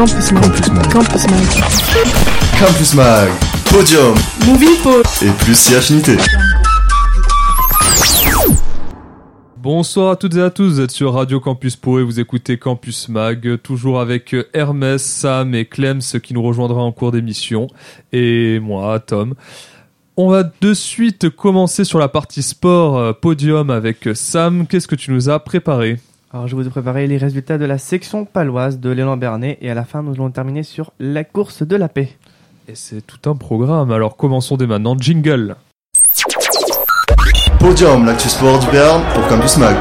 Campus Mag. Campus Mag. Campus Mag. Campus Mag, Podium Movie Po. et plus si affinité. Bonsoir à toutes et à tous, vous êtes sur Radio Campus Po et vous écoutez Campus Mag, toujours avec Hermès, Sam et Clems qui nous rejoindra en cours d'émission, et moi, Tom. On va de suite commencer sur la partie sport euh, podium avec Sam. Qu'est-ce que tu nous as préparé? Alors, je vous ai préparé les résultats de la section paloise de l'élan Bernet et à la fin, nous allons terminer sur la course de la paix. Et c'est tout un programme, alors commençons dès maintenant. Jingle Podium, l'actu sport du Béarn pour Campus Mag.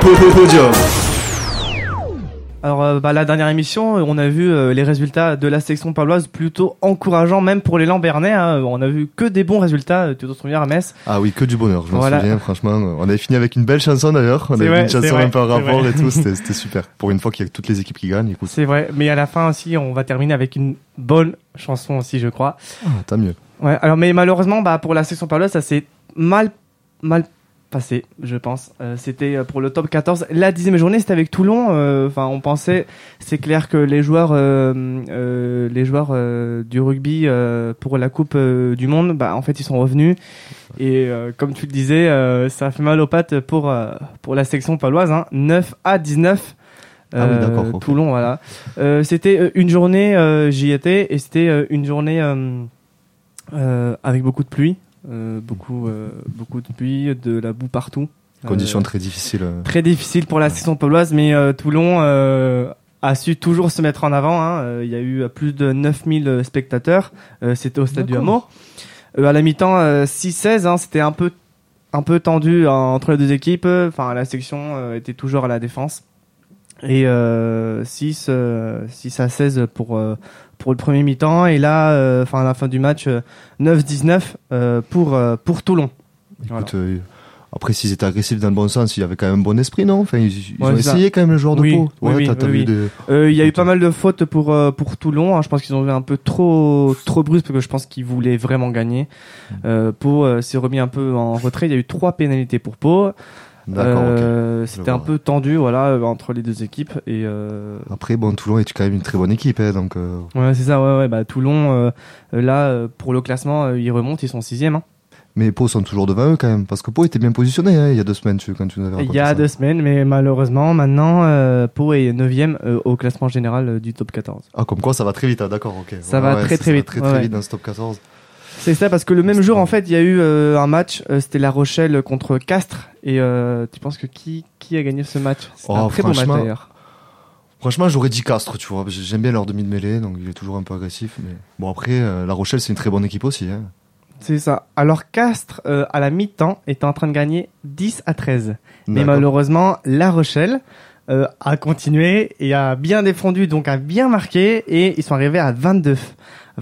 Po- po- Podium. Alors, euh, bah, la dernière émission, on a vu euh, les résultats de la section paloise plutôt encourageants, même pour l'élan Bernet. hein. On a vu que des bons résultats. Tu te souviens, à Metz Ah oui, que du bonheur, je m'en Voilà. souviens, franchement. On avait fini avec une belle chanson d'ailleurs. On avait vrai, une chanson un peu en rapport et tout, c'était c'était super. Pour une fois qu'il y a toutes les équipes qui gagnent, écoute, C'est vrai, mais à la fin aussi, on va terminer avec une bonne chanson aussi, je crois. ah, tant mieux. Ouais, alors mais malheureusement, bah, pour la section paloise, ça s'est mal, mal passé, je pense. Euh, c'était euh, pour le top 14. La dixième journée, c'était avec Toulon. euh, Enfin, on pensait, c'est clair que les joueurs, euh, les joueurs du rugby pour la Coupe du Monde, bah, en fait, ils sont revenus. Et comme tu le disais, ça a fait mal aux pattes pour pour la section paloise. Hein, 9 à 19. Ah oui, d'accord. Toulon, voilà. C'était une journée, j'y étais, et c'était une journée avec beaucoup de pluie, beaucoup, euh, beaucoup de pluie, de la boue partout. Conditions Euh, très difficiles. euh. très difficile pour la section poloise, mais euh, Toulon euh, a su toujours se mettre en avant. hein. Euh, Il y a eu euh, plus de 9000 spectateurs. Euh, c'était au stade du. Euh, à la mi-temps, euh, 6-16, hein, c'était un peu, un peu tendu euh, entre les deux équipes. Enfin, la section euh, était toujours à la défense. Et euh, 6, euh, 6 à 16 pour, euh, pour le premier mi-temps. Et là, euh, enfin, à la fin du match, euh, 9-19 euh, pour, euh, pour Toulon. Voilà. Écoute, euh, après, s'ils étaient agressifs dans le bon sens, il y avait quand même un bon esprit, non? Enfin, ils, ils Ouais, ont ça. essayé quand même le joueur de Oui, peau. oui, Ouais, oui, des- Euh, Il y a eu pas mal de fautes pour euh, pour Toulon. hein. Je pense qu'ils ont eu un peu trop trop brusque parce que je pense qu'ils voulaient vraiment gagner. Mm. Euh, Pau euh, s'est remis un peu en retrait. Il y a eu trois pénalités pour Pau. Euh, C'était un peu tendu, voilà, entre les deux équipes. Et euh, Après, bon, Toulon est quand même une très bonne équipe, hein, donc. euh, ouais, c'est ça. Ouais, ouais. Bah Toulon, euh, là, euh, pour le classement, euh, ils remontent. Ils sont sixième. Hein. Mais Pau sont toujours devant eux quand même, parce que Pau était bien positionné hein, il y a deux semaines tu, quand tu nous avais Il y a ça. deux semaines, mais malheureusement, maintenant, euh, Pau est neuvième euh, au classement général euh, du top 14. Ah, comme quoi ça va très vite, ah, d'accord, ok. Ça va très, très vite, Très ouais, très ouais. vite dans ce top 14. C'est ça, parce que le même jour, en fait, il y a eu euh, un match, euh, c'était La Rochelle contre Castres. Et euh, tu penses que qui, qui a gagné ce match? Oh, un très bon match franchement, d'ailleurs. Franchement, j'aurais dit Castres, tu vois. J'aime bien leur demi de mêlée, donc il est toujours un peu agressif. Mais bon, après, euh, La Rochelle, c'est une très bonne équipe aussi. Hein. C'est ça. Alors Castres, euh, à la mi-temps, était en train de gagner 10 à 13. Mais D'accord. malheureusement, La Rochelle euh, a continué et a bien défendu, donc a bien marqué. Et ils sont arrivés à 22.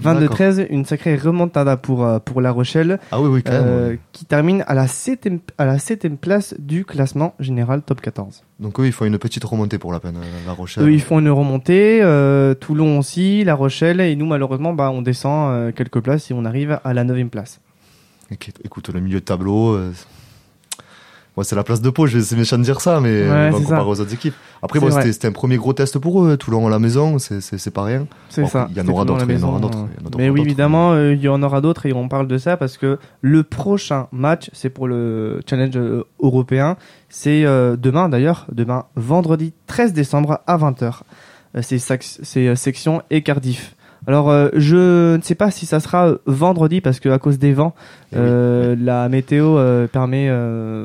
22-13, une sacrée remontada pour, euh, pour La Rochelle. Ah oui, oui, quand même. euh, ouais. qui termine à la septième, à la septième place du classement général top 14. Donc eux, ils font une petite remontée pour la peine, euh, La Rochelle. Eux, ils font une remontée, euh, Toulon aussi, La Rochelle, et nous, malheureusement, bah, on descend quelques places et on arrive à la neuvième place. Écoute, Écoute, le milieu de tableau. Moi, c'est la place de Pau, je- c'est méchant de dire ça, mais Ouais, bon, comparé ça. aux autres équipes. Après, bon, c'était un premier gros test pour eux. Toulon à la maison, c'est- pas rien. C'est Bon, ça. il y en aura d'autres, Mais oui, évidemment, euh, il y en aura d'autres et on parle de ça parce que le prochain match, c'est pour le challenge euh, européen. C'est euh, demain d'ailleurs, demain, vendredi 13 décembre à 20h. Euh, c'est section et Cardiff. Alors, euh, je ne sais pas si ça sera euh, vendredi parce que à cause des vents, Eh oui. euh, la météo euh, permet,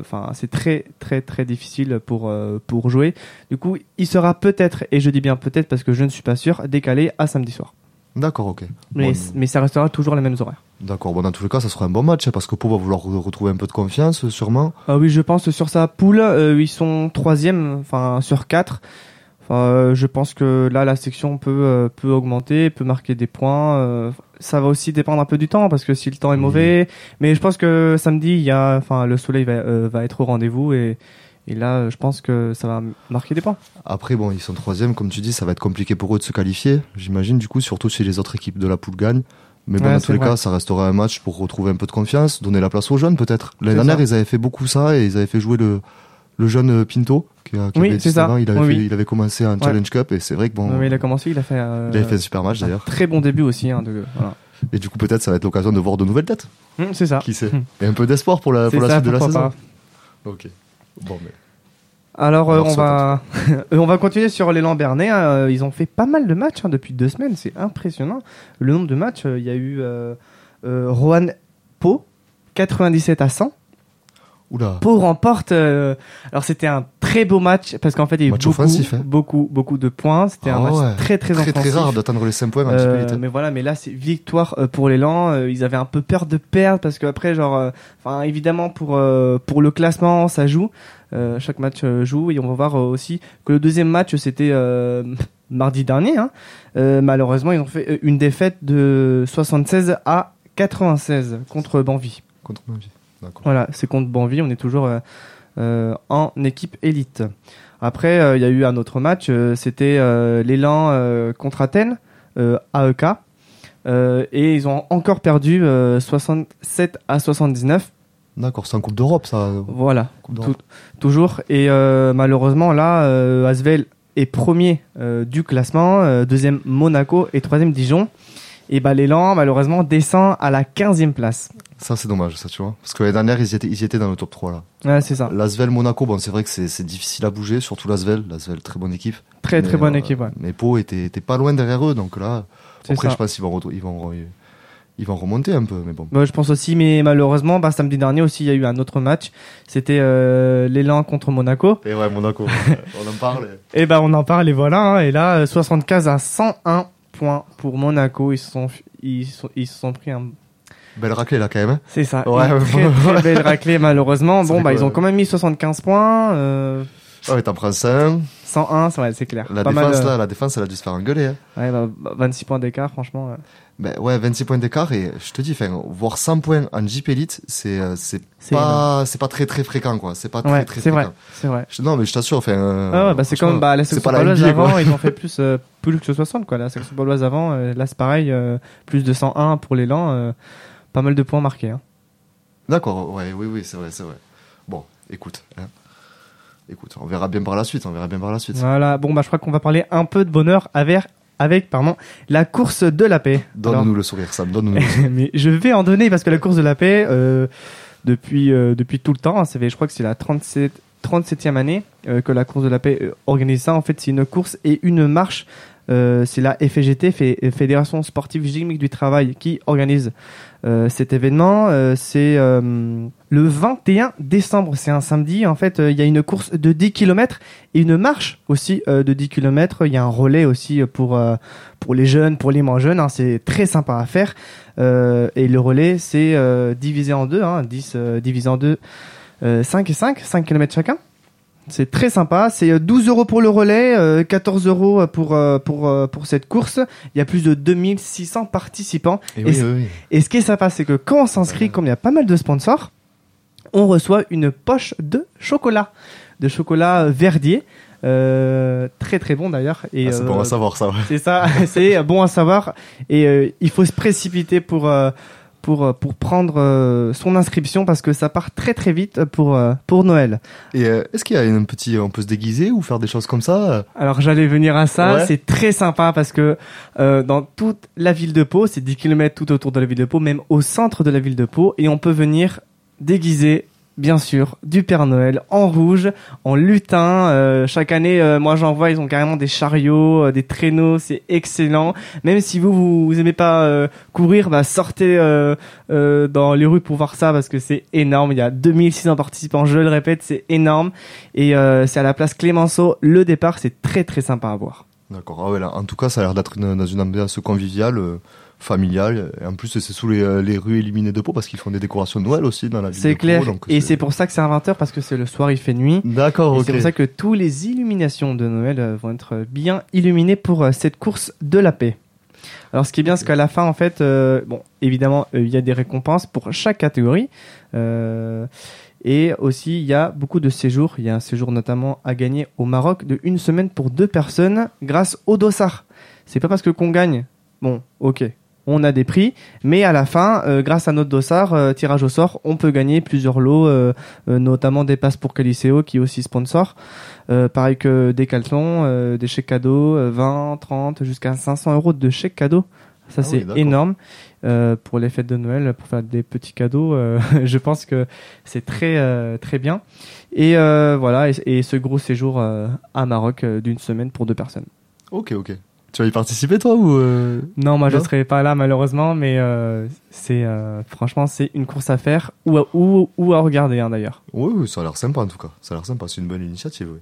enfin, c'est très très très difficile pour pour jouer. Du coup, il sera peut-être, et je dis bien peut-être parce que je ne suis pas sûr, décalé à samedi soir. D'accord, ok. Mais, Bon, mais ça restera toujours les mêmes horaires. D'accord, bon, dans tous les cas, ça sera un bon match, hein, parce que Pau va vouloir re- retrouver un peu de confiance, sûrement. Ah oui, je pense sur sa poule, ils sont troisième, enfin sur quatre. Enfin, euh, je pense que là, la section peut euh, peut augmenter, peut marquer des points. euh, ça va aussi dépendre un peu du temps, parce que si le temps est mauvais, mais je pense que samedi, il y a, enfin, le soleil va, euh, va être au rendez-vous et et là, je pense que ça va marquer des points. Après, bon, ils sont troisième, comme tu dis, ça va être compliqué pour eux de se qualifier, j'imagine, du coup, surtout si les autres équipes de la poule gagnent. Mais bon, Ouais, dans tous les vrai. cas, ça restera un match pour retrouver un peu de confiance, donner la place aux jeunes, peut-être. L'année dernière, ça. ils avaient fait beaucoup ça et ils avaient fait jouer le, le jeune euh, Pinto, qui, a, qui Oui, avait c'est 19 ça. ans, il avait, Oui, fait- oui. il avait commencé en Challenge Cup et c'est vrai que bon, il a commencé, il a fait. euh, il avait fait un super match un d'ailleurs. Très bon début aussi. Hein, de, voilà. Et du coup, peut-être ça va être l'occasion de voir de nouvelles têtes. Hum, c'est ça. Qui sait Hum. Et un peu d'espoir pour la, C'est pour la ça, suite de la saison. pas. Ok. Bon, mais. Alors, euh, on, va... euh, on va continuer sur l'élan Bernay. hein. Euh, Ils ont fait pas mal de matchs hein, depuis deux semaines. C'est impressionnant. Le nombre de matchs, euh, il y a eu euh, euh, Rohan Pau, 97 à 100. Oula. Pau remporte. euh, Alors, c'était un très beau match parce qu'en fait, il y a eu beaucoup, offensif, hein. beaucoup, beaucoup de points. C'était un Ah match ouais. très, très, Très très rare d'atteindre les 5 points en Euh, mais voilà, mais là c'est victoire euh, pour l'élan. Euh, ils avaient un peu peur de perdre parce qu'après, genre, euh, enfin évidemment pour pour le classement, ça joue. Euh, chaque match joue et on va voir aussi que le deuxième match c'était euh, mardi dernier. Hein. Euh, malheureusement, ils ont fait une défaite de 76 à 96 contre Banvie. Contre. D'accord. Voilà, c'est contre Banvie, on est toujours euh, euh, en équipe élite. Après, euh, il y a eu un autre match, c'était l'élan contre Athènes, AEK, euh, et ils ont encore perdu euh, 67 à 79. D'accord, c'est en Coupe d'Europe ça. Voilà, toujours. Et euh, malheureusement, là, euh, Asvel est premier euh, du classement, deuxième Monaco et troisième Dijon. Et bah, l'élan, malheureusement, descend à la 15e place. Ça c'est dommage, ça tu vois. Parce que l'année dernière ils y étaient, ils y étaient dans le top 3 là. Ouais, c'est ça. L'Asvel Monaco, bon c'est vrai que c'est c'est difficile à bouger, surtout l'Asvel. L'Asvel, très bonne équipe. Très, très bonne euh, équipe, ouais. Mais Pau était, était pas loin derrière eux, donc là, C'est après ça. je pense qu'ils vont, ils vont, ils vont remonter un peu, mais bon. Bah, je pense aussi, mais malheureusement, bah, samedi dernier aussi, il y a eu un autre match. C'était euh, l'élan contre Monaco. Et ouais, Monaco, on en parle. Et ben on en parle et voilà. hein. Et là, euh, 75 à 101 points pour Monaco. Ils se sont, ils sont, ils se sont pris un. Belle raclée là quand même. hein. C'est ça. Ouais, une ouais, très, ouais. très belle raclée malheureusement. Bon bah ils ont quand même mis 75 points. Euh, Ouais, t'en prends 5. 101, c'est ouais, c'est clair. La Pas défense mal, euh, là, la défense elle a dû se faire engueuler. Hein. ouais, bah, bah, 26 points d'écart, franchement. euh. Ben ouais, 26 points d'écart et je te dis, voir 100 points en JP Elite, c'est euh, c'est C'est pas pas très très fréquent quoi. C'est pas très Ouais, très c'est vrai. fréquent. C'est vrai. Je- non mais je t'assure, enfin. euh, Ah ouais, bah c'est comme bah, la section quoi. avant, ils ont fait plus, euh, plus que 60 quoi. La section paloise avant, là c'est pareil, plus de 101 pour l'élan, pas mal de points marqués. Hein. D'accord, ouais, oui, oui, c'est vrai, c'est vrai. Bon, écoute, hein. écoute, on verra bien par la suite, on verra bien par la suite. Voilà, bon bah je crois qu'on va parler un peu de bonheur avec, avec pardon, la course de la paix. Donne-nous le sourire, Sam, donne-nous le sourire. mais je vais en donner parce que la course de la paix, euh, depuis, euh, depuis tout le temps, hein, ça fait, je crois que c'est la 37, 37e année euh, que la course de la paix organise ça. En fait, c'est une course et une marche. Euh, c'est la FGT, Fé- Fédération Sportive Chimique du Travail, qui organise euh, cet événement. Euh, c'est euh, le 21 décembre, c'est un samedi. En fait, euh, il y a une course de 10 km et une marche aussi de 10 km. Il y a un relais aussi pour, pour les jeunes, pour les moins jeunes. hein. C'est très sympa à faire. Et le relais, c'est divisé en deux, hein, 10 euh, divisé en deux, euh, 5 et 5, 5 km chacun. C'est très sympa. C'est euh, 12 euros pour le relais, euh, 14 euros pour, euh, pour, euh, pour cette course. Il y a plus de 2600 participants. Et Et oui, oui, oui. Et ce qui est sympa, c'est que quand on s'inscrit, comme il y a pas mal de sponsors, on reçoit une poche de chocolat, de chocolat euh, Verdier, euh, très très bon d'ailleurs. Et Ah, c'est euh, bon à savoir ça, ouais. c'est ça, c'est bon à savoir. Et euh, il faut se précipiter pour euh, pour euh, pour prendre euh, son inscription parce que ça part très très vite pour euh, pour Noël. Et euh, est-ce qu'il y a un petit, on peut se déguiser ou faire des choses comme ça Alors j'allais venir à ça, Ouais. c'est très sympa parce que euh, dans toute la ville de Pau, c'est 10 km tout autour de la ville de Pau, même au centre de la ville de Pau, et on peut venir déguiser, bien sûr, du Père Noël en rouge, en lutin. Euh, chaque année, euh, moi j'en vois, ils ont carrément des chariots, euh, des traîneaux, c'est excellent. Même si vous, vous, vous aimez pas euh, courir, bah sortez euh, euh, dans les rues pour voir ça parce que c'est énorme. Il y a 2600 participants, je le répète, c'est énorme. Et c'est à la place Clémenceau. Le départ, c'est très très sympa à voir. D'accord. Ah ouais, là, en tout cas, ça a l'air d'être dans une ambiance conviviale, familiale. Et en plus, c'est sous les, euh, les rues illuminées de Pau parce qu'ils font des décorations de Noël aussi dans la ville C'est clair. Et c'est pour ça que c'est un 20h parce que c'est le soir, il fait nuit. D'accord, Et ok. c'est pour ça que tous les illuminations de Noël euh, vont être bien illuminées pour euh, cette course de la paix. Alors ce qui est bien, c'est qu'à la fin, en fait, euh, bon, évidemment, euh, il y a des récompenses pour chaque catégorie. Euh, et aussi, il y a beaucoup de séjours. Il y a un séjour notamment à gagner au Maroc de une semaine pour deux personnes grâce au dossard. C'est pas parce que qu'on gagne. Bon, ok. On a des prix, mais à la fin, euh, grâce à notre dossard, euh, tirage au sort, on peut gagner plusieurs lots, euh, notamment des passes pour Caliceo qui est aussi sponsor. Pareil que des caleçons, euh, des chèques cadeaux, euh, 20, 30, jusqu'à 500 euros de chèques cadeaux. Ça Ah c'est oui, énorme pour les fêtes de Noël, pour faire des petits cadeaux. je pense que c'est très très bien. Et voilà, et, et ce gros séjour à Maroc d'une semaine pour deux personnes. Ok, ok. Tu vas y participer toi ou euh, Non, moi je Non serai pas là malheureusement, mais euh, c'est euh, franchement c'est une course à faire ou à, ou, ou à regarder hein, d'ailleurs. Oui, oui, ça a l'air sympa en tout cas. Ça a l'air sympa, c'est une bonne initiative. Oui.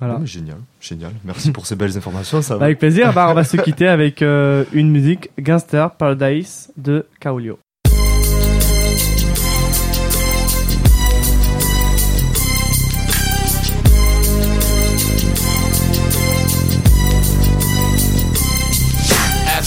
Voilà. Génial, génial. Merci pour ces belles informations. Ça va. Avec plaisir, bah, on va se quitter avec une musique Gangster Paradise de Kaolio.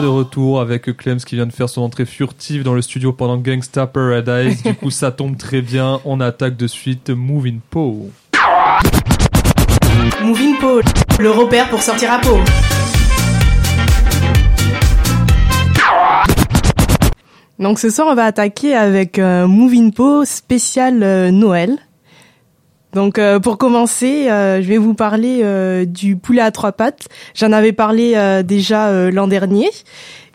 de retour avec Clems qui vient de faire son entrée furtive dans le studio pendant Gangsta Paradise. Du coup, ça tombe très bien. On attaque de suite Moving Po. Moving Po, le repère pour sortir à peau. Donc ce soir, on va attaquer avec euh, Moving Po spécial euh, Noël. Donc euh, pour commencer, euh, je vais vous parler euh, du poulet à trois pattes. J'en avais parlé euh, déjà euh, l'an dernier.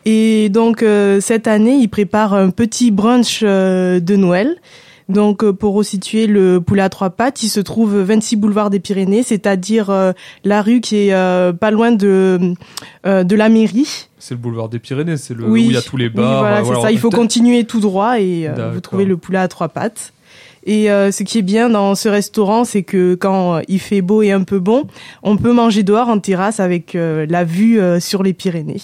Et donc euh, cette année, ils préparent un petit brunch euh, de Noël. Donc pour resituer le poulet à trois pattes, il se trouve 26 boulevard des Pyrénées, c'est-à-dire euh, la rue qui est euh, pas loin de euh, de la mairie. C'est le boulevard des Pyrénées, c'est le Oui. où il y a tous les Oui, bars. voilà, euh, c'est voilà, ça. Il faut continuer tout droit et euh, vous trouvez le poulet à trois pattes. Et euh, ce qui est bien dans ce restaurant, c'est que quand il fait beau et un peu bon, on peut manger dehors en terrasse avec euh, la vue euh, sur les Pyrénées.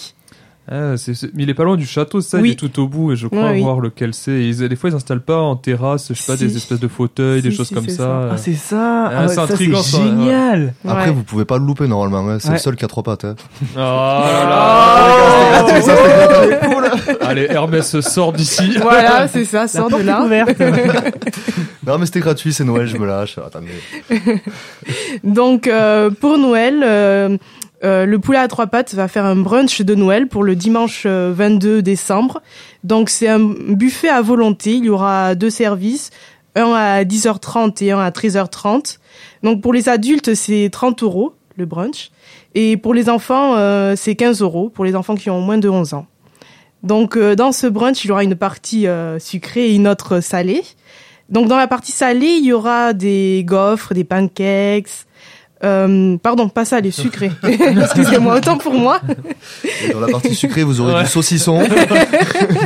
Ah, c'est- c'est- Mais il est pas loin du château, ça, Oui. il est tout au bout et je crois oui. voir lequel c'est. Ils- Des fois, ils installent pas en terrasse, je sais pas, Si. des espèces de fauteuils, des Si, choses si, comme ça. ça. Ah, c'est ça. Ah, Ah, ouais, c'est ça, ouais. génial. Après, Ouais. vous pouvez pas le louper normalement, hein, c'est Ouais. le seul qui a trois pattes. hein. Oh là Oh. là Allez, Hermès sort d'ici. Voilà, c'est ça, sort de là. Non, mais c'était gratuit, c'est Noël, je me lâche. Attendez. Donc euh, pour Noël, euh, euh, le poulet à trois pattes va faire un brunch de Noël pour le dimanche euh, 22 décembre. Donc c'est un buffet à volonté. Il y aura deux services, un à 10h30 et un à 13h30. Donc pour les adultes, c'est 30 euros le brunch. Et pour les enfants, euh, c'est 15 euros pour les enfants qui ont moins de 11 ans. Donc euh, dans ce brunch, il y aura une partie euh, sucrée et une autre salée. Donc dans la partie salée, il y aura des gaufres, des pancakes. Euh, pardon, pas salé, sucré. Excusez-moi, autant pour moi. Et dans la partie sucrée, vous aurez Ouais. du saucisson,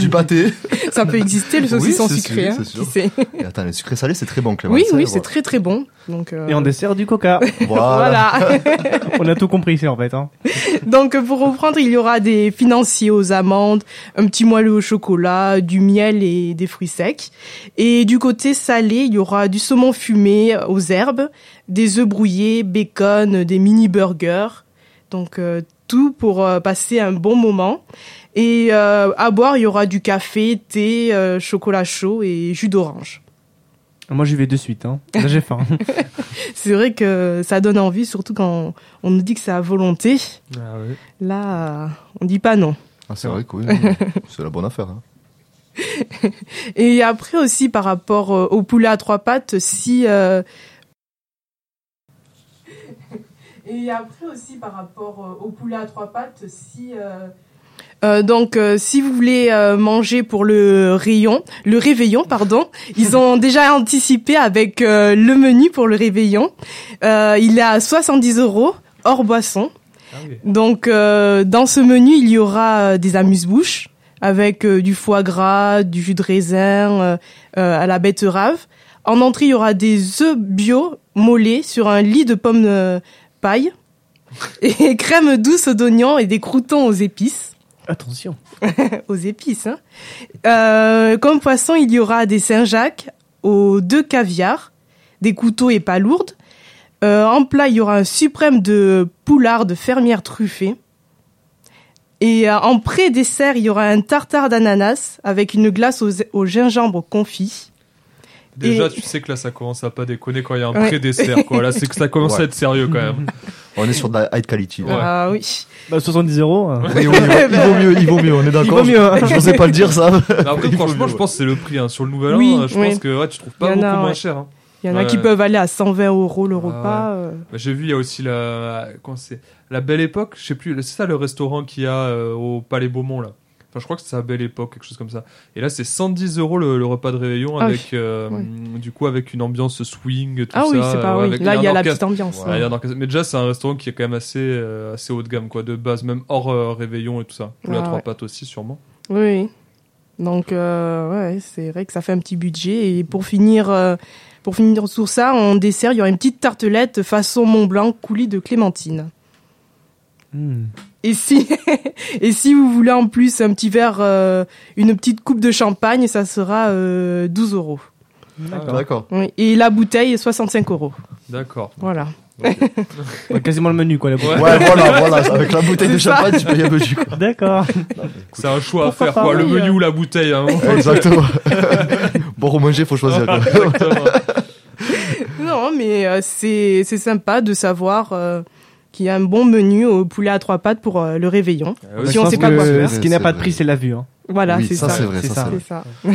du pâté. Ça peut exister le Oui, saucisson c'est sucré. sûr, hein, c'est sûr. qui sait. Et attends, les sucrés salés, c'est très bon, Clément. Oui, Ça, oui, c'est très très bon. Donc euh, Et en dessert, du coca. Voilà. voilà. On a tout compris ici, en fait. Hein. Donc pour reprendre, il y aura des financiers aux amandes, un petit moelleux au chocolat, du miel et des fruits secs. Et du côté salé, il y aura du saumon fumé aux herbes, des œufs brouillés, bacon, des mini burgers. Donc euh, tout pour euh, passer un bon moment. Et euh, à boire, il y aura du café, thé, euh, chocolat chaud et jus d'orange. Moi, j'y vais de suite. Hein. Là, j'ai faim. C'est vrai que ça donne envie, surtout quand on nous dit que c'est à volonté. Ah. Là, on dit pas non. Ah, c'est vrai que oui, c'est la bonne affaire. hein. Et après aussi par rapport au poulet à trois pattes, si euh, et après aussi par rapport euh, au poulet à trois pattes, si euh, euh, donc euh, si vous voulez euh, manger pour le rayon, le réveillon pardon, ils ont déjà anticipé avec le menu pour le réveillon. Il est à 70 euros hors boisson. Ah oui. Donc dans ce menu, il y aura des amuse-bouches avec du foie gras, du jus de raisin à la betterave. En entrée, il y aura des œufs bio mollets sur un lit de pommes paille et crème douce d'oignon et des croutons aux épices. Attention. aux épices. Hein. Euh, comme poisson, il y aura des Saint-Jacques aux deux caviar, des couteaux et palourdes. Euh, en plat, il y aura un suprême de poulard de fermière truffée. Et euh, en pré-dessert, il y aura un tartare d'ananas avec une glace aux- au gingembre confit. Déjà, Et- tu sais que là, ça commence à pas déconner quand il y a un Ouais. pré-dessert, quoi. Là, c'est que ça commence Ouais. à être sérieux quand même. On est sur de la high quality. Ouais. Ah oui. Bah, 70 euros. hein. Oui, oui, il, vaut, mieux, il vaut mieux, on est d'accord. Il vaut mieux, hein. Je n'osais pas le dire, ça. Mais après, franchement, mieux, je pense que c'est le prix. Hein. Sur le nouvel Oui, an, je oui. pense que ouais, tu trouves pas Il y en beaucoup a, moins ouais. cher. Hein. Il y en a Ouais. qui peuvent aller à 120 euros le Ah repas. euh. Bah, J'ai vu, il y a aussi la, comment c'est, la Belle Époque. Je sais plus, c'est ça le restaurant qu'il y a euh, au Palais Beaumont là. Enfin, je crois que c'est la Belle Époque, quelque chose comme ça. Et là, c'est 110 euros le, le repas de réveillon Ah oui. avec, euh, du coup, avec une ambiance swing, tout Ah ça. oui, c'est pas ouais, oui. avec- Là, il y a la petite ambiance. Ouais, il y a un orchestre. Mais déjà, c'est un restaurant qui est quand même assez, euh, assez haut de gamme, quoi, de base, même hors euh, réveillon et tout ça. Poulet à Ah trois ouais. pattes aussi, sûrement. Oui. Donc, euh, ouais, c'est vrai que ça fait un petit budget. Et pour finir, euh, pour finir sur ça, en dessert, il y aura une petite tartelette façon Mont Blanc coulis de clémentine. Hmm. Et si, et si vous voulez en plus un petit verre, euh, une petite coupe de champagne, ça sera euh, 12 euros. D'accord. Oui. Et la bouteille, 65 euros. D'accord. Voilà. Ouais, quasiment le menu, quoi. La Ouais. Ouais, voilà, voilà. Avec la bouteille de champagne, tu payes un peu du quoi. D'accord. C'est un choix à faire, pas, quoi. Le oui, menu euh. ou la bouteille, hein. Exactement. bon, pour manger, faut choisir. Quoi. Exactement. Non, mais euh, c'est c'est sympa de savoir euh, y a un bon menu au poulet à trois pattes pour euh, le réveillon. Ah Si on sait pas quoi faire. Ce qui n'a pas de prix, c'est la vue. Hein. Voilà, oui, c'est ça, ça. c'est vrai, C'est ça, c'est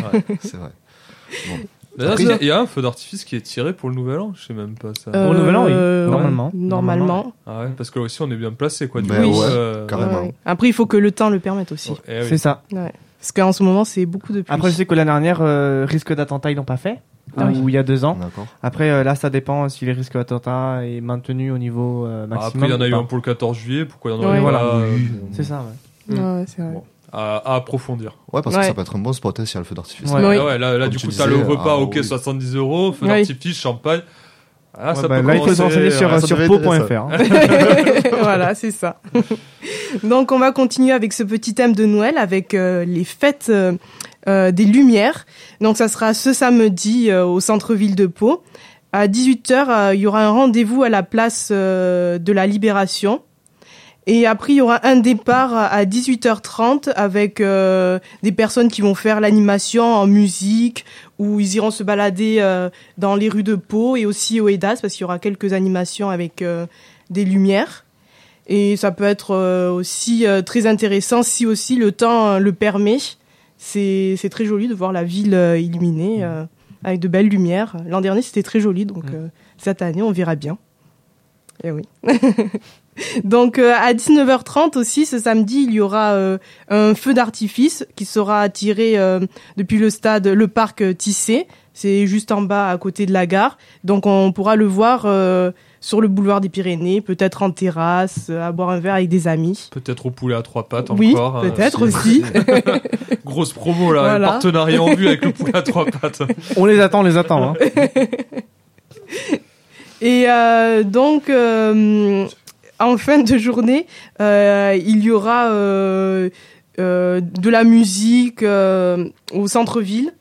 vrai. vrai. Il y a- il y a un feu d'artifice qui est tiré pour le nouvel an, je sais même pas ça. Pour le nouvel an, oui. Euh, Normalement. Normalement. Ah ouais, parce que là aussi on est bien placé quoi. Du Ben coup, ouais, euh, carrément. Ouais. Après, il faut que le temps le permette aussi. oh, eh oui. C'est ça. Ouais. Parce qu'en ce moment, c'est beaucoup de pluie. Après, je sais que l'année dernière, euh, risque d'attentat, ils l'ont pas fait. Ah oui. Ou il y a deux ans. Après, euh, là, ça dépend si les risques d'attentat est maintenu au niveau euh, Ah, maximum. Après, il y en a eu un pour le 14 juillet, pourquoi il y en Ouais. aurait Voilà. euh, C'est ça, ouais. Ouais, c'est vrai. Bon. à, à approfondir. Ouais, parce Ouais. que ça peut être un bon spot hein, s'il y a le feu d'artifice. Ouais. Oui. Ah ouais, là, là Comme du tu coup, t'as le repas, ah, ok, oui. 70 euros, feu Oui. d'artifice, champagne. Ah, Ouais, ça bah, peut là, il faut se commencer- renseigner sur, ça sur po.fr. hein. voilà, c'est ça. Donc on va continuer avec ce petit thème de Noël avec euh, les fêtes euh, euh, des Lumières. Donc ça sera ce samedi euh, au centre-ville de Pau. À 18h, il y aura un rendez-vous à la place euh, de la Libération. Et après, il y aura un départ à 18h30 avec euh, des personnes qui vont faire l'animation en musique, où ils iront se balader euh, dans les rues de Pau et aussi au EDAS, parce qu'il y aura quelques animations avec euh, des lumières. Et ça peut être euh, aussi euh, très intéressant si aussi le temps euh, le permet. C'est très joli de voir la ville euh, illuminée euh, avec de belles lumières. L'an dernier, c'était très joli, donc euh, cette année, on verra bien. Et oui. donc euh, à 19h30 aussi, ce samedi, il y aura un feu d'artifice qui sera tiré depuis le stade, le parc Tissé. C'est juste en bas, à côté de la gare. Donc on pourra le voir sur le boulevard des Pyrénées, peut-être en terrasse, euh, à boire un verre avec des amis. Peut-être au poulet à trois pattes Oui, encore. hein, peut-être aussi. aussi. Grosse promo là, Voilà. partenariat en vue avec le poulet à trois pattes. On les attend, on les attend. Hein. Et euh, donc, euh, en fin de journée, euh, il y aura euh, euh, de la musique euh, au centre-ville,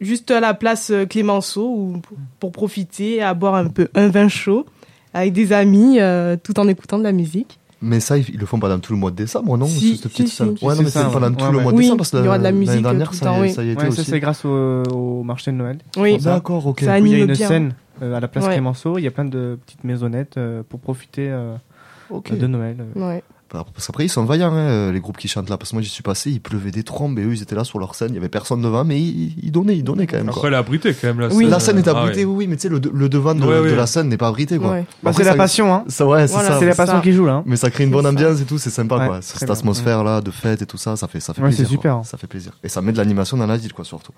juste à la place Clémenceau, où- pour profiter, à boire un peu un vin chaud avec des amis, euh, tout en écoutant de la musique. Mais ça, ils le font pendant tout le mois de décembre, non Si, Cette petite si, salle. si. Ouais, non, mais c'est pendant ouais. tout Ouais, le mois de Oui, décembre parce que il y aura de la l'année musique dernière, tout le ça, temps, oui. ça y était Ouais, ça aussi. c'est grâce au, au marché de Noël. Oui, Ça. D'accord, ok. Ça il y a une bien. scène euh, à la place Ouais. Clémenceau. Il y a plein de petites maisonnettes euh, pour profiter euh, de Noël. ouais. Parce qu'après, ils sont vaillants, hein, les groupes qui chantent là. Parce que moi, j'y suis passé, il pleuvait des trombes et eux, ils étaient là sur leur scène. Il y avait personne devant, mais ils, ils donnaient, ils donnaient quand même. Après, Quoi. elle est abritée quand même là. Oui. La scène est Ah, abritée, oui, oui, mais tu sais, le, le devant de, Ouais, ouais. de la scène n'est pas abrité, quoi. ouais. Bah, c'est la passion, hein. Ça, ouais, c'est Voilà, ça. C'est la ça. passion qui joue là. hein. Mais ça crée une bonne ça. ambiance et tout, c'est sympa, Ouais, quoi. Cette bien. atmosphère-là de fête et tout ça, ça fait, ça fait Ouais, c'est plaisir. super, hein. Ça fait plaisir. Et ça met de l'animation dans la ville, quoi, surtout.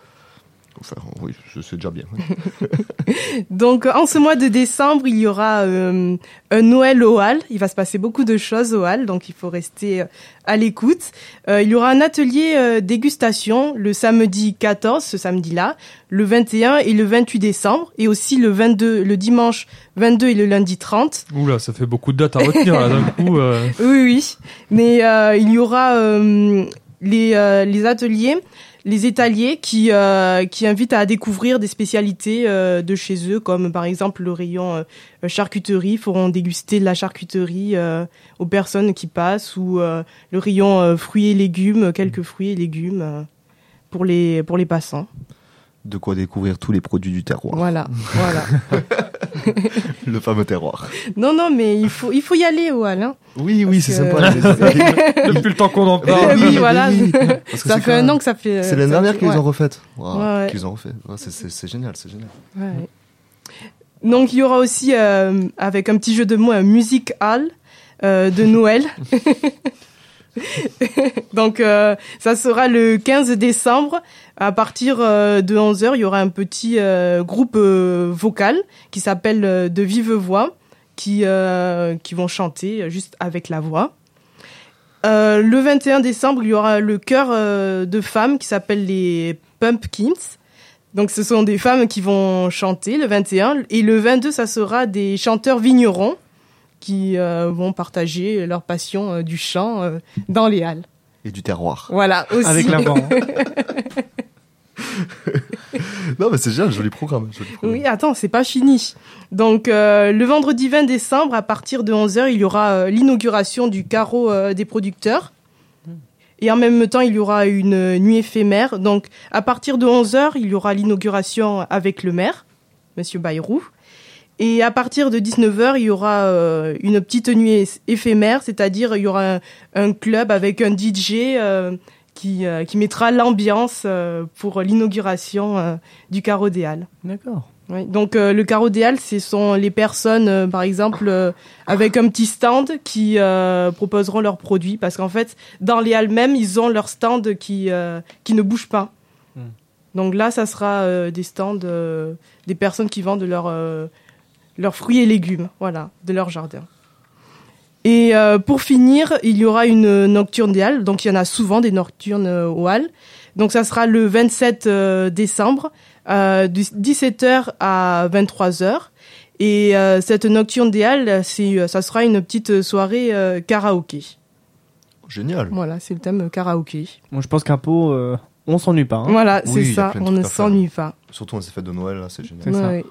Enfin, oui, c'est déjà bien. Donc, en ce mois de décembre, il y aura euh, un Noël au Hall. Il va se passer beaucoup de choses au Hall, donc il faut rester euh, à l'écoute. Euh, il y aura un atelier euh, dégustation le samedi 14, ce samedi-là, le 21 et le 28 décembre, et aussi le 22, le dimanche 22 et le lundi 30. Oula, ça fait beaucoup de dates à retenir là d'un coup. euh. Oui, oui. Mais euh, il y aura euh, les, euh, les ateliers, les étaliers qui, euh, qui invitent à découvrir des spécialités euh, de chez eux, comme par exemple le rayon euh, charcuterie, feront déguster la charcuterie aux personnes qui passent, ou le rayon fruits et légumes, quelques fruits et légumes pour, les, pour les passants. De quoi découvrir tous les produits du terroir. Voilà, voilà. Le fameux terroir. Non, non, mais il faut, il faut y aller, Wal. Hein. Oui, oui, c'est que- sympa. Depuis le temps qu'on en parle. oui, voilà. Ça fait un an que ça fait. C'est l'année dernière qu'ils ouais. ont refait. Waouh, Ouais, ouais. Qu'ils ont refait. C'est- génial, c'est génial. Ouais. Donc il y aura aussi euh, avec un petit jeu de mots un music hall euh, de Noël. Donc euh, ça sera le 15 décembre à partir euh, de 11h, il y aura un petit euh, groupe euh, vocal qui s'appelle de vive voix qui qui vont chanter juste avec la voix. Euh, le 21 décembre, il y aura le chœur euh, de femmes qui s'appelle les Pumpkins. Donc ce sont des femmes qui vont chanter le 21 et le 22 ça sera des chanteurs vignerons qui euh, vont partager leur passion du chant dans les halles. Et du terroir. Voilà aussi. Avec la bande. Non, mais c'est génial, joli programme. Joli programme. Oui, attends, c'est pas fini. Donc euh, le vendredi 20 décembre à partir de 11h, il y aura euh, l'inauguration du carreau euh, des producteurs. Et en même temps, il y aura une euh, nuit éphémère. Donc à partir de 11h, il y aura l'inauguration avec le maire, monsieur Bayrou. Et à partir de 19h, il y aura euh, une petite nuit éphémère, c'est-à-dire il y aura un, un club avec un DJ euh, qui, euh, qui mettra l'ambiance euh, pour l'inauguration euh, du carreau des Halles. D'accord. Oui, donc le carreau des Halles, ce sont les personnes, par exemple, avec un petit stand qui proposeront leurs produits, parce qu'en fait, dans les Halles même, ils ont leur stand qui qui ne bouge pas. Hmm. Donc là, ça sera des stands des personnes qui vendent leurs leurs fruits et légumes, voilà, de leur jardin. Et euh, pour finir, il y aura une nocturne des Halles. Donc il y en a souvent des nocturnes euh, aux Halles. Donc ça sera le 27 euh, décembre, euh, de 17h à 23h. Et euh, cette nocturne des Halles, ça sera une petite soirée euh, karaoké. Génial. Voilà, c'est le thème karaoké. Moi, je pense qu'un pot, euh, on s'ennuie pas. hein. Voilà, Oui, c'est ça, on ne s'ennuie pas. Surtout dans ces fêtes de Noël, c'est génial. C'est ça. Ouais.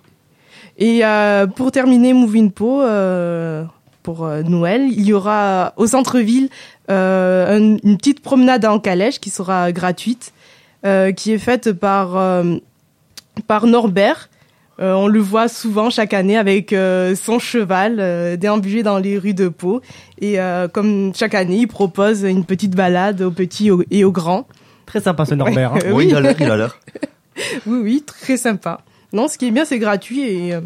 Et euh, pour terminer Moving Po, euh, pour euh, Noël, il y aura au centre-ville euh, un- une petite promenade en calèche qui sera gratuite, euh, qui est faite par euh, par Norbert. Euh, on le voit souvent chaque année avec euh, son cheval euh, déambuler dans les rues de Pau. Et euh, comme chaque année, il propose une petite balade aux petits et aux grands. Très sympa ce Norbert. hein. Euh, Oui, il a l'air, il a l'air. Oui, oui, très sympa. Non, ce qui est bien, c'est gratuit et euh,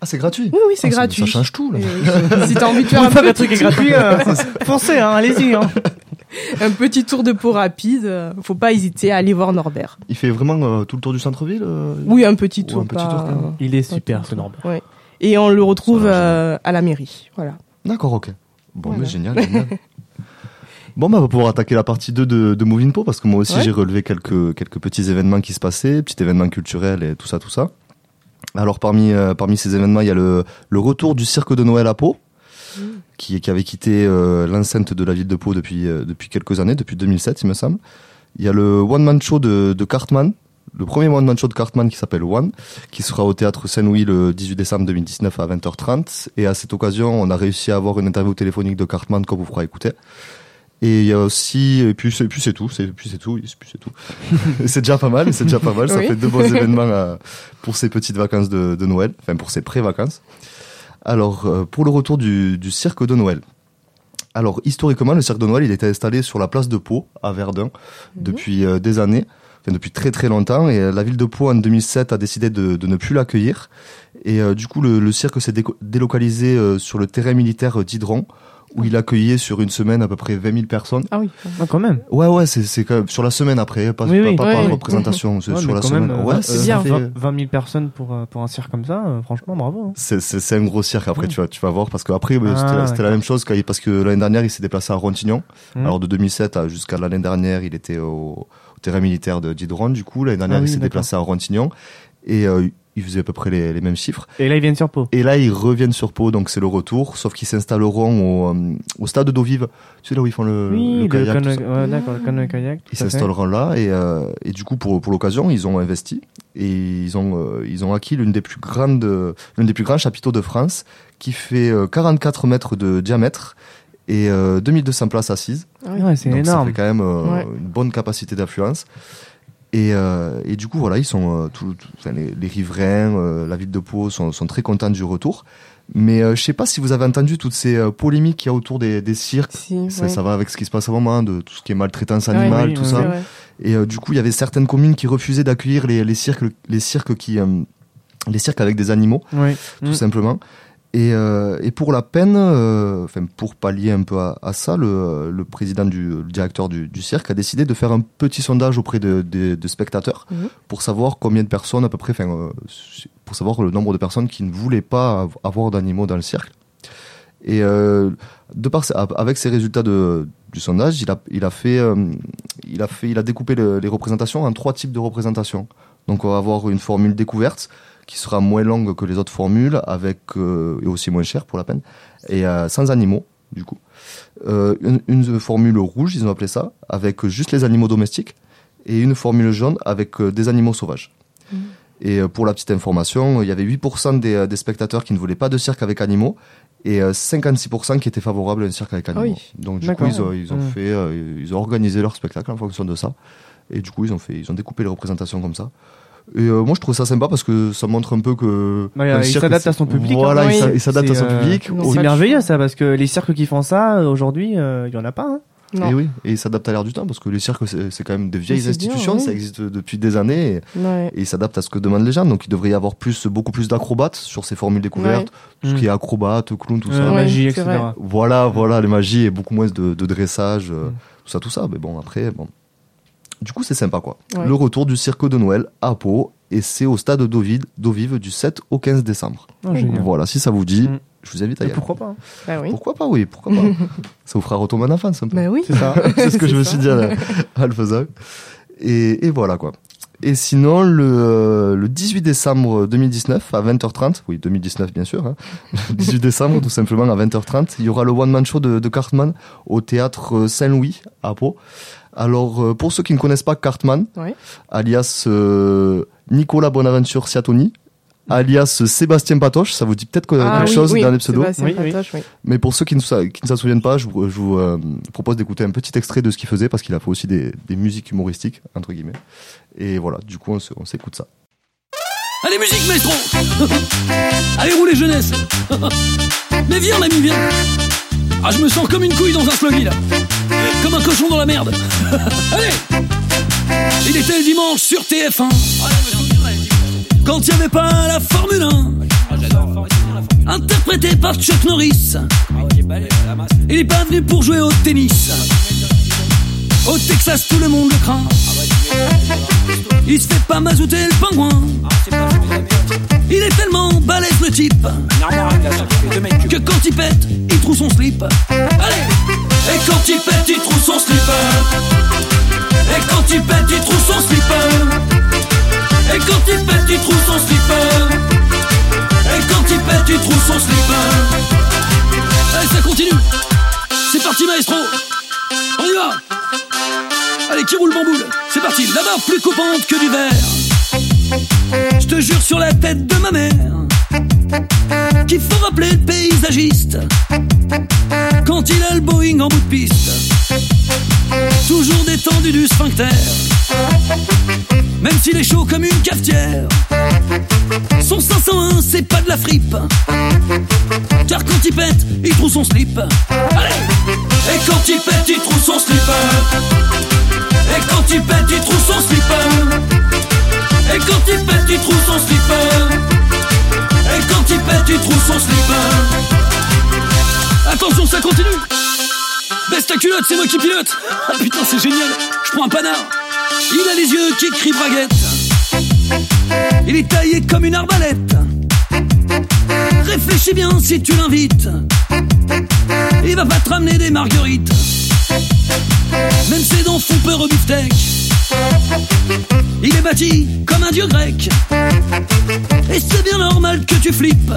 Ah, c'est gratuit oui, oui, c'est Ah, gratuit. Ça change tout, là. Et, si t'as envie de faire un, petit, truc est gratuit, euh, foncez, hein, allez-y. Hein. un petit tour de peau rapide, euh, faut pas hésiter à aller voir Norbert. Il fait vraiment euh, tout le tour du centre-ville euh Oui, un petit Ou tour. un petit pas- tour, quand même. Il est super ce Norbert. Ouais. Et on le retrouve euh, à la mairie. Voilà. D'accord, ok. Bon, Voilà. mais génial, génial. Bon, bah, on va pouvoir attaquer la partie 2 de, de Moving Po parce que moi aussi Ouais. j'ai relevé quelques, quelques petits événements qui se passaient, petits événements culturels et tout ça, tout ça. Alors, parmi, euh, parmi ces événements, il y a le, le retour du cirque de Noël à Pau, qui, qui avait quitté euh, l'enceinte de la ville de Pau depuis, euh, depuis quelques années, depuis 2007, il me semble. Il y a le One Man Show de, de Cartman, le premier One Man Show de Cartman qui s'appelle One, qui sera au théâtre Saint-Louis le 18 décembre 2019 à 20h30. Et à cette occasion, on a réussi à avoir une interview téléphonique de Cartman qu'on vous fera écouter. Et il y a aussi, et puis c'est, puis c'est tout, c'est, puis c'est tout, puis c'est tout. C'est déjà pas mal, c'est déjà pas mal. Ça Oui. fait deux bons événements euh, pour ces petites vacances de, de Noël, enfin pour ces pré-vacances. Alors, euh, pour le retour du, du cirque de Noël. Alors, historiquement, le cirque de Noël, il était installé sur la place de Pau, à Verdun, depuis euh, des années, enfin depuis très très longtemps. Et la ville de Pau, en 2007, a décidé de, de ne plus l'accueillir. Et euh, du coup, le, le cirque s'est délocalisé sur le terrain militaire d'Hydron, où il accueillait sur une semaine à peu près 20 000 personnes. Ah oui. Ah, quand même. Ouais, ouais, c'est, c'est quand même sur la semaine après, pas, Oui, pas, oui. pas Ouais, par représentation, c'est Ouais, sur la semaine. même, euh, ouais, c'est bien. fait- 20, 20 000 personnes pour, euh, pour un cirque comme ça, euh, franchement, bravo. hein. C'est, c'est, c'est un gros cirque après, Ouais. tu, vas, tu vas voir, parce qu'après, Ah, c'était, la même chose, parce que l'année dernière, il s'est déplacé à Rontignan. Mhm. Alors de 2007 à- jusqu'à l'année dernière, il était au, au terrain militaire de d'Hydron, du coup. L'année dernière, Ah oui, il s'est déplacé à Rontignan. Et euh, il faisait à peu près les, les mêmes chiffres. Et là, ils viennent sur Pau. Et là, ils reviennent sur Pau, donc c'est le retour, sauf qu'ils s'installeront au, euh, au stade d'eau vive. Tu sais là où ils font le, Oui, le le kayak, ça. ouais, d'accord, le canoë kayak. Ils s'installeront là et, euh, et du coup pour, pour l'occasion ils ont investi et ils ont euh, ils ont acquis l'une des plus grandes l'une des plus grands chapiteaux de France qui fait euh, 44 mètres de diamètre et euh, 2200 places assises Ah oui. Ouais, c'est donc ça énorme. fait quand même euh, Ouais. une bonne capacité d'affluence et, euh, et du coup voilà ils sont euh, tout- tout- enfin, les, les riverains euh, la ville de Pau sont, sont très contents du retour mais je sais pas si vous avez entendu toutes ces polémiques qu'il y a autour des, des cirques Si, ça, ouais. ça va avec ce qui se passe à un moment de tout ce qui est maltraitance Ouais, animale oui, tout oui, ça et du coup, il y avait certaines communes qui refusaient d'accueillir les, les cirques, les cirques qui, les cirques avec des animaux, tout Mm. simplement. Et, euh, et pour la peine, euh, enfin pour pallier un peu à, à ça, le, le président du le directeur du, du cirque a décidé de faire un petit sondage auprès de, de- de spectateurs Mhm. pour savoir combien de personnes à peu près, enfin euh, pour savoir le nombre de personnes qui ne voulaient pas av- avoir d'animaux dans le cirque. Et de par avec ces résultats de, du sondage, il a, il a fait, il a fait, il a découpé le- les représentations en trois types de représentations. Donc on va avoir une formule découverte qui sera moins longue que les autres formules, avec euh, et aussi moins chère pour la peine, et euh, sans animaux du coup. Euh, une, une formule rouge, ils ont appelé ça, avec juste les animaux domestiques, et une formule jaune avec des animaux sauvages. Et euh, pour la petite information, il y avait 8% des, des spectateurs qui ne voulaient pas de cirque avec animaux et euh, 56% qui étaient favorables à un cirque avec animaux. oui. Donc du coup, ils ont, ils ont Mm. fait, ils ont organisé leur spectacle en fonction de ça. Et du coup, ils ont fait, ils ont découpé les représentations comme ça. Et euh, moi, je trouve ça sympa parce que ça montre un peu que Ouais, un il s'adapte à son public, Voilà, hein. il s'a- Oui. il s'adapte à C'est, son euh, public. C'est merveilleux ça, parce que les cirques qui font ça, euh, aujourd'hui, euh, il y en a pas. hein. Non. Et oui, et il s'adapte à l'air du temps parce que les cirques, c'est quand même des vieilles bien, institutions, oui. ça existe depuis des années et, Ouais. et il s'adapte à ce que demandent les gens. Donc il devrait y avoir plus, beaucoup plus d'acrobates sur ces formules découvertes, tout ce Mm. qui est acrobate, clown, tout Euh, ça. Ouais, magie, etc. Voilà, voilà, les magies et beaucoup moins de, de dressage, euh, Mm. tout ça, tout ça. Mais bon, après, bon. Du coup, c'est sympa, quoi. Ouais. Le retour du cirque de Noël à Pau, et c'est au stade d'Ovide, d'Ovive du 7 au 15 décembre. Génial. Voilà, si ça vous dit, Mm. je vous invite à y aller. Pourquoi pas hein. Bah oui. Pourquoi pas, oui, pourquoi pas. ça vous fera retomber en enfance un peu. Bah oui. C'est ça. c'est ce que je me suis dit à, à le faisant. Et, et voilà, quoi. Et sinon, le, euh, le 18 décembre 2019, à 20h30, oui, 2019 bien sûr, hein, le 18 décembre, tout simplement à 20h30, il y aura le one-man show de, de Cartman au théâtre Saint-Louis à Pau. Alors, euh, pour ceux qui ne connaissent pas Cartman, Ouais. alias euh, Nicolas Bonaventure Siatoni, alias Sébastien Patoche, ça vous dit peut-être que- Ah quelque oui, chose oui, dans les pseudos. Patoche, oui. mais pour ceux qui ne, sa- qui ne s'en souviennent pas, je vous, je vous, euh, propose d'écouter un petit extrait de ce qu'il faisait parce qu'il a fait aussi des, des musiques humoristiques, entre guillemets. Et voilà, du coup, on s'écoute ça. Allez, musique, maestro Allez, roulez, jeunesse Mais viens, l'ami, viens Ah, je me sens comme une couille dans un sluggy, là Comme un cochon dans la merde. Allez. Il était le dimanche sur TF1 Quand il n'y avait pas la Formule 1 Interprété par Chuck Norris. Il est pas venu pour jouer au tennis. Au Texas, tout le monde le craint. Il se fait pas mazouter le pingouin. Il est tellement balèze le type que quand il pète, il trouve son slip. Allez Et quand il pète, il trouve son slip. Et quand il pète, il trouve son slip. Et quand il pète, il trouve son slip. Et quand il pète, il trouve son slip. Allez, ça continue. C'est parti, maestro. On y va. Allez, qui roule bamboule C'est parti, la barre plus coupante que du verre. Je te jure sur la tête de ma mère qu'il faut rappeler le paysagiste quand il a le Boeing en bout de piste. Toujours détendu du sphincter, même s'il est chaud comme une cafetière. Son 501, c'est pas de la fripe, car quand il pète, il trouve son slip. Allez Et quand il pète, il trouve son slip. Et quand il pète, il trouve son slipper. Et quand il pète, il trouve son slipper. Quand il pète, il trouve son slipper. Attention, ça continue. Baisse ta culotte, c'est moi qui pilote. Ah putain, c'est génial. Je prends un panard. Il a les yeux qui crient braguette. Il est taillé comme une arbalète. Réfléchis bien si tu l'invites. Il va pas te ramener des marguerites. Même ses dents font peur au beefsteak. Il est bâti comme un dieu grec. Et c'est bien normal que tu flippes.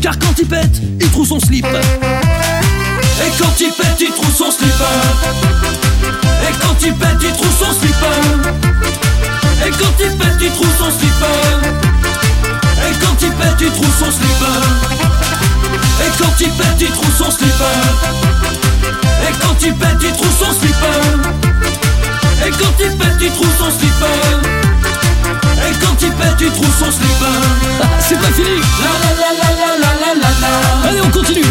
Car quand il pète, il trouve son slip. Et quand il pète, il trouve son slip. Et quand il pète, il trouve son slip. Et quand il pète, il trouve son slip. Et quand il pète, il trouve son slip. Et quand il pète, il trouve son slip. Et quand il pète, il trouve son slipper. Et quand il pète, tu trouves son slipper. Et quand il pète, tu trouves son slipper. Ah, c'est pas fini. La la la la la la la la Allez, on continue.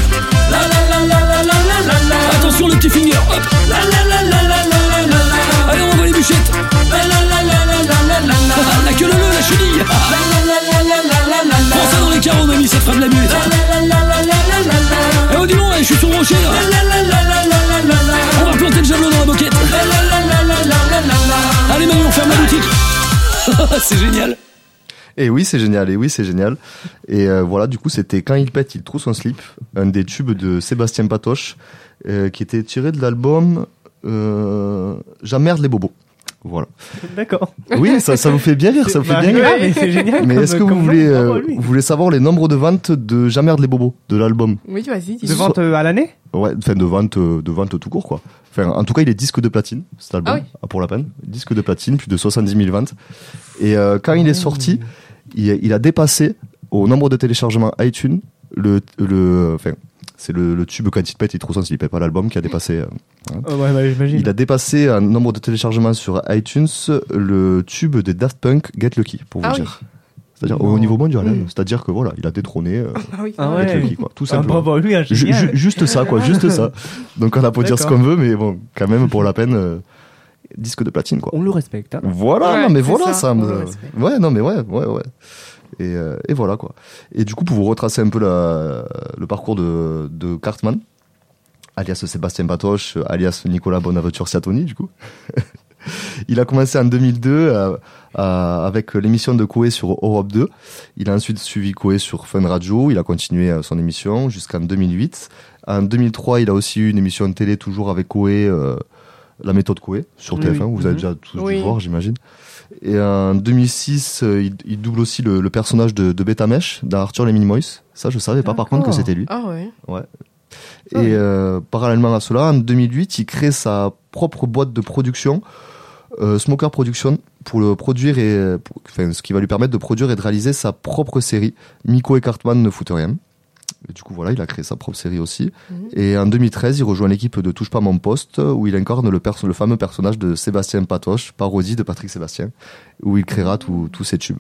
La la la la la la la la Attention le petit finger. Hop. La la la la la la la la Allez, on va les bûchettes. La la la la la la la la La queue le le, la chenille. La la la la la la la la Prends ça dans les carreaux, mamie, ça fera de la muette. La la la la la la la la Eh, oh, dis donc, je suis sur le rocher là. La la la la la la la la On va planter le javelot dans la boquette on ferme la boutique. C'est génial. Et oui, c'est génial, et oui, c'est génial. Et euh, voilà, du coup, c'était Quand il pète, il trouve son slip, un des tubes de Sébastien Patoche, euh, qui était tiré de l'album euh, J'emmerde les bobos. Voilà. D'accord. Oui, ça, ça vous fait bien rire, ça vous fait Bah, bien rire. ouais, mais c'est génial. Mais comme- est-ce que vous voulez, euh, vous voulez savoir les nombres de ventes de J'emmerde les bobos, de l'album Oui, vas-y, De vente euh, à l'année Ouais, enfin de vente, euh, de vente tout court quoi. Enfin, en tout cas, il est disque de platine, cet album, Ah oui. ah, pour la peine. Disque de platine, plus de 70 000 ventes. Et euh, quand il est sorti, il, il a dépassé au nombre de téléchargements iTunes le, le, enfin, c'est le, le tube quand il pète, il trouve son slip, et pas l'album qui a dépassé. euh, Oh, Ouais, bah, j'imagine. il a dépassé un nombre de téléchargements sur iTunes le tube des Daft Punk Get Lucky, pour vous Ah oui. dire. C'est-à-dire au niveau mondial. hein. C'est-à-dire que voilà, il a détrôné euh, Ah oui. Ah ouais. Lucky, quoi, tout Ah, simplement. lui, hein, Ju- génial. ju- juste ça, quoi, juste ça. Donc on a beau dire ce qu'on veut, mais bon, quand même pour la peine, euh, disque de platine, quoi. On le respecte. hein. Voilà, Ouais, non mais voilà, ça, ça, me... ouais, non mais ouais, ouais, ouais. Et, euh, et voilà quoi. Et du coup, pour vous retracer un peu le parcours de, Cartman, alias Sébastien Patoche, alias Nicolas Bonaventure Siatoni, du coup. Il a commencé en 2002 à- à- avec l'émission de Coé sur Europe 2. Il a ensuite suivi Coé sur Fun Radio. Il a continué euh, son émission jusqu'en 2008. En 2003, il a aussi eu une émission de télé toujours avec Coé, euh, la méthode Coé sur Oui, TF1. oui. Vous avez Mhm. déjà tous Oui. dû voir, j'imagine. Et en 2006, euh, il, il double aussi le, le personnage de, de Betamesh dans Arthur les Minimoys. Ça, je savais pas par contre que c'était lui. Ah ouais. Et euh, parallèlement à cela, en 2008, il crée sa propre boîte de production, euh, Smoker Production, pour le produire et pour- enfin, ce qui va lui permettre de produire et de réaliser sa propre série. Miko et Cartman ne foutent rien. Et du coup, voilà, il a créé sa propre série aussi. Mhm. Et en 2013, il rejoint l'équipe de Touche pas mon poste, où il incarne le, perso- le fameux personnage de Sébastien Patoche, parodie de Patrick Sébastien, où il créera tous tous ses tubes.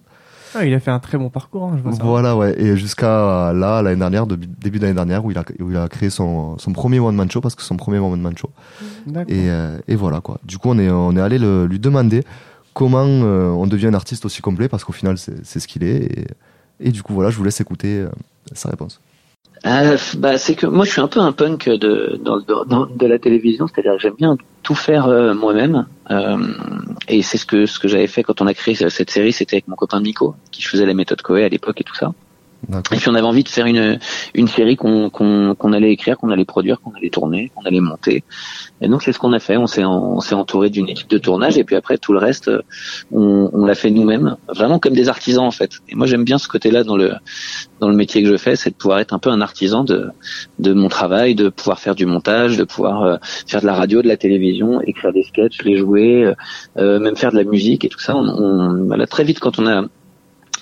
Ah, il a fait un très bon parcours. hein, je vois ça. Voilà, ouais. Et jusqu'à là, l'année dernière, de- début d'année dernière, où il a, où il a créé son, son premier one-man show, parce que son premier one-man show. D'accord. Et, euh, et voilà, quoi. Du coup, on est, on est allé le- lui demander comment euh, on devient un artiste aussi complet, parce qu'au final, c'est c'est ce qu'il est. Et, et du coup, voilà, je vous laisse écouter euh, sa réponse. Euh, bah, c'est que moi, je suis un peu un punk de, dans, dans- de la télévision, c'est-à-dire que j'aime bien tout faire euh, moi-même. Euh, et c'est ce que ce que j'avais fait quand on a créé cette série, c'était avec mon copain Miko, qui faisait la méthode Coé à l'époque et tout ça. Et puis on avait envie de faire une une série qu'on qu'on qu'on allait écrire, qu'on allait produire, qu'on allait tourner, qu'on allait monter. Et donc c'est ce qu'on a fait. On s'est on s'est entouré d'une équipe de tournage et puis après tout le reste, euh, on, on l'a fait nous-mêmes, vraiment comme des artisans en fait. Et moi j'aime bien ce côté-là dans le dans le métier que je fais, c'est de pouvoir être un peu un artisan de de mon travail, de pouvoir faire du montage, de pouvoir euh, faire de la radio, de la télévision, écrire des sketchs, les jouer, euh, euh, même faire de la musique et tout ça. On, on voilà, très vite quand on a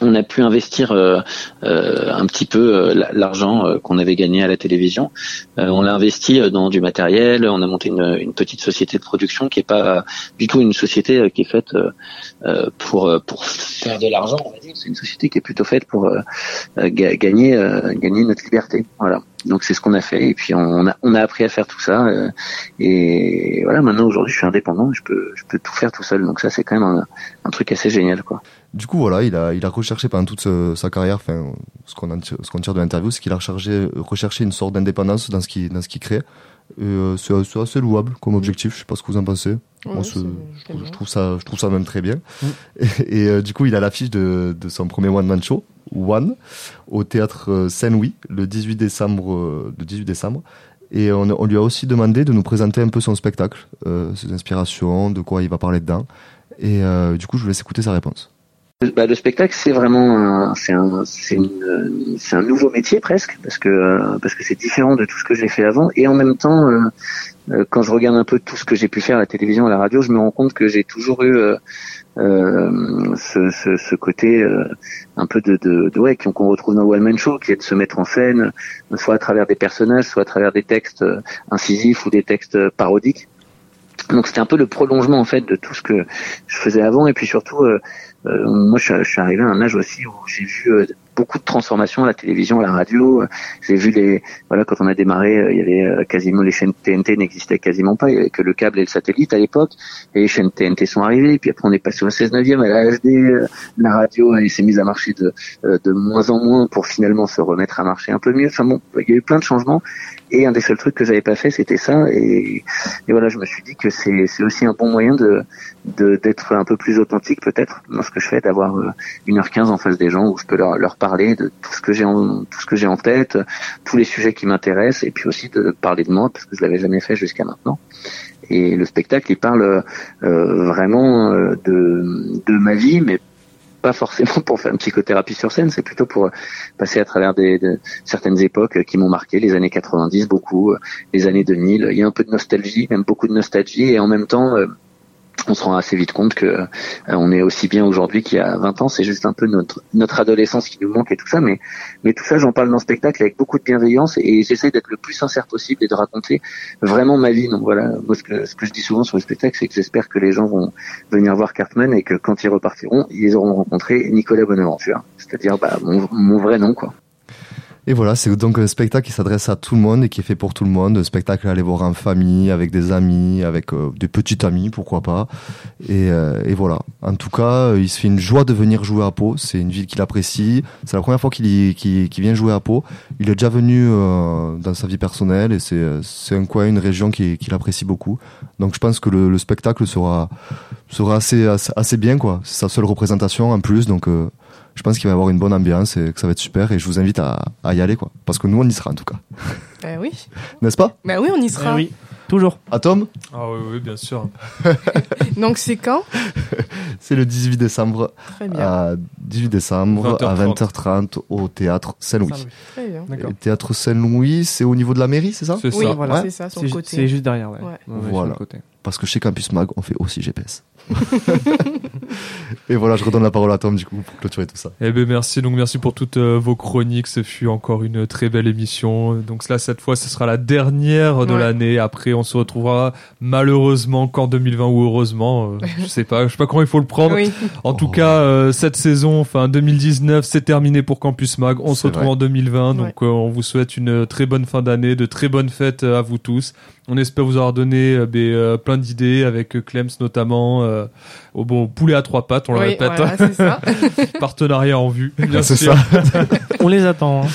on a pu investir euh, euh, un petit peu euh, la- l'argent euh, qu'on avait gagné à la télévision. On l'a investi dans du matériel. On a monté une, petite société de production qui est pas du tout une société qui est faite pour faire de l'argent. C'est une société qui est plutôt faite pour ga- gagner gagner notre liberté. Voilà. Donc c'est ce qu'on a fait et puis on a on a appris à faire tout ça et voilà maintenant aujourd'hui je suis indépendant je peux je peux tout faire tout seul donc ça c'est quand même un, un truc assez génial quoi. Du coup, voilà, il a, il a recherché pendant toute ce- sa carrière, enfin, ce qu'on tire- ce qu'on tire de l'interview, c'est qu'il a recherché, recherché une sorte d'indépendance dans ce qu'il, dans ce qu'il crée. Euh, c'est, c'est assez louable comme objectif. Je sais pas ce que vous en pensez. Ouais, je, trouve, bien. je trouve ça, je trouve ça même très bien. Et, et, euh, du coup, il a l'affiche de, de son premier one man show, One, au théâtre euh, Saint-Louis, le 18 décembre, le 18 décembre. Et on, on lui a aussi demandé de nous présenter un peu son spectacle, euh, ses inspirations, de quoi il va parler dedans. Et euh, du coup, je vous laisse écouter sa réponse. Bah, le spectacle, c'est vraiment un, c'est un, une, un nouveau métier presque parce que euh, parce que c'est différent de tout ce que j'ai fait avant et en même temps, euh, euh, quand je regarde un peu tout ce que j'ai pu faire à la télévision, à la radio, je me rends compte que j'ai toujours eu euh, ce, ce, ce côté euh, un peu de, de, de ouais qu'on retrouve dans One Man Show, qui est de se mettre en scène, soit à travers des personnages, soit à travers des textes incisifs ou des textes parodiques. Donc c'était un peu le prolongement en fait de tout ce que je faisais avant. Et puis surtout euh, euh, moi, je, suis- je suis arrivé à un âge aussi où j'ai vu euh, beaucoup de transformations à la télévision, à la radio. J'ai vu les, voilà, quand on a démarré, euh, il y avait euh, quasiment les chaînes TNT n'existaient quasiment pas. Il y avait que le câble et le satellite à l'époque. Et les chaînes TNT sont arrivées. Puis après, on est passé au 16 neuvième à la HD. euh, La radio, elle s'est mise à marcher de, de moins en moins pour finalement se remettre à marcher un peu mieux. Enfin bon, il y a eu plein de changements. Et un des seuls trucs que j'avais pas fait, c'était ça. Et, voilà, je me suis dit que c'est c'est aussi un bon moyen de d'être un peu plus authentique peut-être dans ce que je fais, d'avoir euh, 1h15 en face des gens où je peux leur, leur parler de tout ce que j'ai en tout ce que j'ai en tête, tous les sujets qui m'intéressent et puis aussi de parler de moi parce que je l'avais jamais fait jusqu'à maintenant. Et le spectacle, il parle euh, vraiment euh, de de ma vie, mais pas forcément pour faire une psychothérapie sur scène, c'est plutôt pour passer à travers des, de- certaines époques qui m'ont marqué, les années 90 beaucoup, euh, les années 2000. Il y a un peu de nostalgie, même beaucoup de nostalgie, et en même temps, euh, on se rend assez vite compte que euh, on est aussi bien aujourd'hui qu'il y a 20 ans. C'est juste un peu notre notre adolescence qui nous manque et tout ça. Mais tout ça, j'en parle dans le spectacle avec beaucoup de bienveillance et j'essaie d'être le plus sincère possible et de raconter vraiment ma vie. Donc voilà, ce que ce je dis souvent sur le spectacle, c'est que j'espère que les gens vont venir voir Cartman et que quand ils repartiront, ils auront rencontré Nicolas Bonaventure, c'est-à-dire bah, mon, mon vrai nom quoi. Et voilà, c'est donc un spectacle qui s'adresse à tout le monde et qui est fait pour tout le monde. Un spectacle à aller voir en famille, avec des amis, avec euh, des petits amis, pourquoi pas. Et, euh, et, voilà. En tout cas, il se fait une joie de venir jouer à Pau. C'est une ville qu'il apprécie. C'est la première fois qu'il qu vient jouer à Pau. Il est déjà venu euh, dans sa vie personnelle et c'est un coin, une région qu'il qui apprécie beaucoup. Donc je pense que le, le spectacle sera, sera assez, assez, assez bien, quoi. C'est sa seule représentation en plus. Donc je pense qu'il va y avoir une bonne ambiance et que ça va être super et je vous invite à, à y aller quoi parce que nous on y sera en tout cas. Ben oui. N'est-ce pas? Ben oui, on y sera. Eh oui, toujours. Atom Ah oui, oui, bien sûr. Donc c'est quand? C'est le 18 décembre. Très bien. À 18 décembre 20h30. à 20h30 au théâtre Saint-Louis. Très bien. Le théâtre Saint-Louis, c'est au niveau de la mairie, c'est ça? C'est Oui, ça. voilà, Ouais. c'est ça, sur C'est le ju- côté. c'est juste derrière, ouais. Ouais. Ouais, ouais, sur Voilà. le côté. Parce que chez Campus Mag, on fait aussi GPS. et voilà, je redonne la parole à Tom du coup pour clôturer tout ça. Eh ben merci donc merci pour toutes euh, vos chroniques. Ce fut encore une très belle émission. Donc là cette fois ce sera la dernière de Ouais. l'année. Après on se retrouvera malheureusement qu'en 2020 ou heureusement. euh, je sais pas. Je sais pas comment il faut le prendre. Oui. En tout Oh. cas euh, cette saison, enfin 2019, c'est terminé pour Campus Mag. On se retrouve vrai. en 2020. Donc euh, on vous souhaite une très bonne fin d'année, de très bonnes fêtes à vous tous. On espère vous avoir donné euh, ben, euh, plein d'idées avec Clems notamment. Euh, au bon poulet à trois pattes, on le Oui, répète. voilà, c'est ça. Partenariat en vue. Bien sûr. ça. On les attend. hein.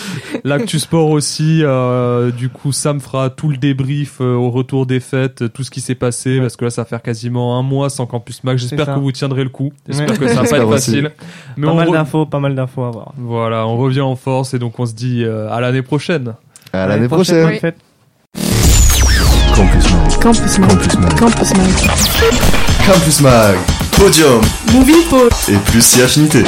L'actu sport aussi. euh, du coup, Sam fera tout le débrief euh, au retour des fêtes, tout ce qui s'est passé, parce que là, ça va faire quasiment un mois sans Campus Mag. J'espère que vous tiendrez le coup. J'espère Ouais. que ça va pas être facile. Mais Pas on mal re- d'infos, pas mal d'infos à voir. Voilà, on revient en force et donc on se dit euh, à l'année prochaine. À l'année prochaine. bonne fête. Campus Mag. Campus Mag. Campus Mag. Campus Mag. Campus Mag. Podium. Moving Pole. Et plus si affinité.